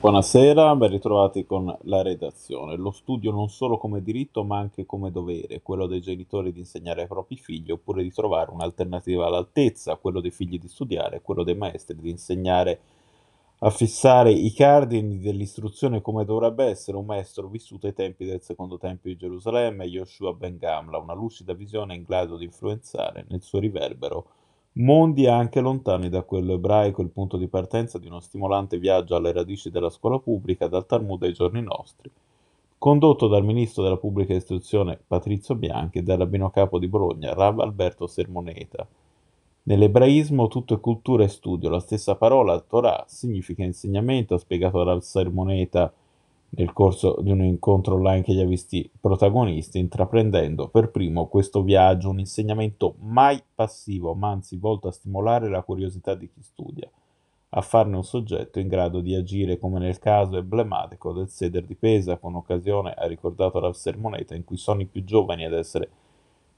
Buonasera, ben ritrovati con la redazione. Lo studio non solo come diritto ma anche come dovere, quello dei genitori di insegnare ai propri figli oppure di trovare un'alternativa all'altezza, quello dei figli di studiare, quello dei maestri di insegnare a fissare i cardini dell'istruzione come dovrebbe essere un maestro vissuto ai tempi del secondo tempio di Gerusalemme, Yoshua ben Gamla, una lucida visione in grado di influenzare nel suo riverbero mondi anche lontani da quello ebraico, il punto di partenza di uno stimolante viaggio alle radici della scuola pubblica dal Talmud ai giorni nostri, condotto dal ministro della pubblica istruzione Patrizio Bianchi e dal rabbino capo di Bologna Rav Alberto Sermoneta. Nell'ebraismo tutto è cultura e studio, la stessa parola Torah significa insegnamento, ha spiegato Rav Sermoneta nel corso di un incontro online che gli ha visti protagonisti, intraprendendo per primo questo viaggio, un insegnamento mai passivo, ma anzi volto a stimolare la curiosità di chi studia, a farne un soggetto in grado di agire come nel caso emblematico del Seder di Pesa, con occasione, ha ricordato la sermoneta, in cui sono i più giovani ad essere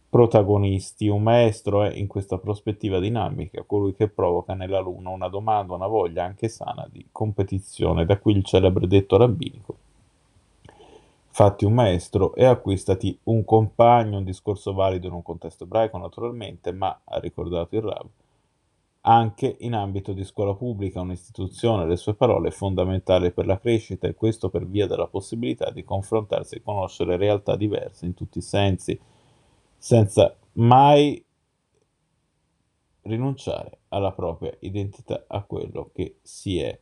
protagonisti. Un maestro è, in questa prospettiva dinamica, colui che provoca nell'alunno una domanda, una voglia anche sana di competizione. Da qui il celebre detto rabbinico. Fatti un maestro e acquistati un compagno, un discorso valido in un contesto ebraico naturalmente, ma, ha ricordato il Rav, anche in ambito di scuola pubblica, un'istituzione, le sue parole, fondamentale per la crescita e questo per via della possibilità di confrontarsi e conoscere realtà diverse in tutti i sensi, senza mai rinunciare alla propria identità, a quello che si è.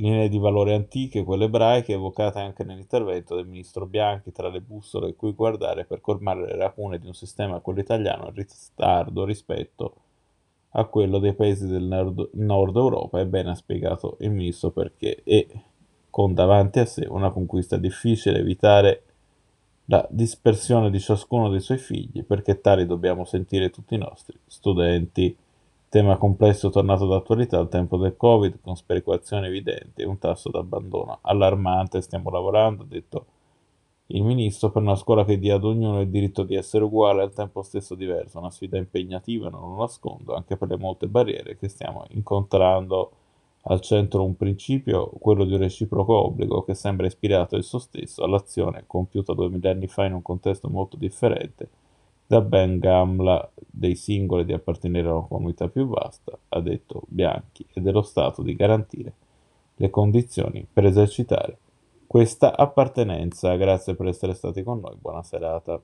Linee di valore antiche, quelle ebraiche, evocate anche nell'intervento del ministro Bianchi tra le bussole cui guardare per colmare le lacune di un sistema, quello italiano, in ritardo rispetto a quello dei paesi del nord, nord Europa. Ebbene ha spiegato il ministro perché e con davanti a sé una conquista difficile, evitare la dispersione di ciascuno dei suoi figli, perché tali dobbiamo sentire tutti i nostri studenti. Tema complesso tornato d'attualità al tempo del Covid, con sperequazioni evidenti e un tasso d'abbandono allarmante. Stiamo lavorando, ha detto il ministro, per una scuola che dia ad ognuno il diritto di essere uguale e al tempo stesso diverso. Una sfida impegnativa, non lo nascondo, anche per le molte barriere che stiamo incontrando al centro un principio, quello di un reciproco obbligo, che sembra ispirato esso stesso all'azione compiuta due millenni fa in un contesto molto differente da Ben Gamla dei singoli di appartenere a una comunità più vasta, ha detto Bianchi, e dello Stato di garantire le condizioni per esercitare questa appartenenza. Grazie per essere stati con noi, buona serata.